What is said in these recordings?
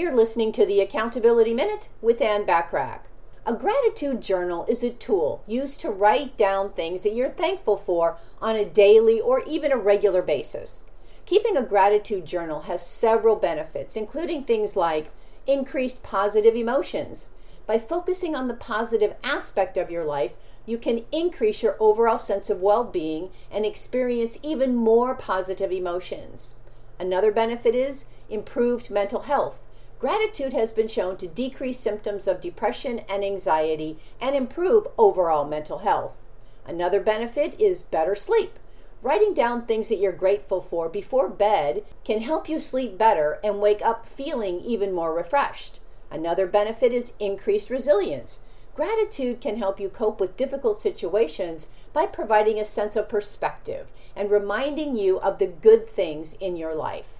You're listening to the Accountability Minute with Ann Bachrach. A gratitude journal is a tool used to write down things that you're thankful for on a daily or even a regular basis. Keeping a gratitude journal has several benefits, including things like increased positive emotions. By focusing on the positive aspect of your life, you can increase your overall sense of well being and experience even more positive emotions. Another benefit is improved mental health. Gratitude has been shown to decrease symptoms of depression and anxiety and improve overall mental health. Another benefit is better sleep. Writing down things that you're grateful for before bed can help you sleep better and wake up feeling even more refreshed. Another benefit is increased resilience. Gratitude can help you cope with difficult situations by providing a sense of perspective and reminding you of the good things in your life.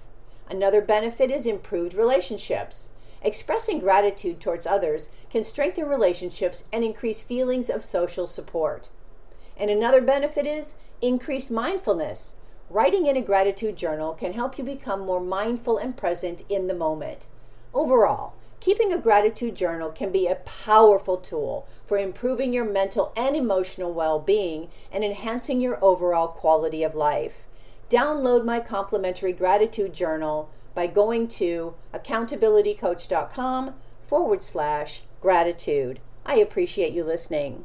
Another benefit is improved relationships. Expressing gratitude towards others can strengthen relationships and increase feelings of social support. And another benefit is increased mindfulness. Writing in a gratitude journal can help you become more mindful and present in the moment. Overall, keeping a gratitude journal can be a powerful tool for improving your mental and emotional well being and enhancing your overall quality of life. Download my complimentary gratitude journal by going to accountabilitycoach.com forward slash gratitude. I appreciate you listening.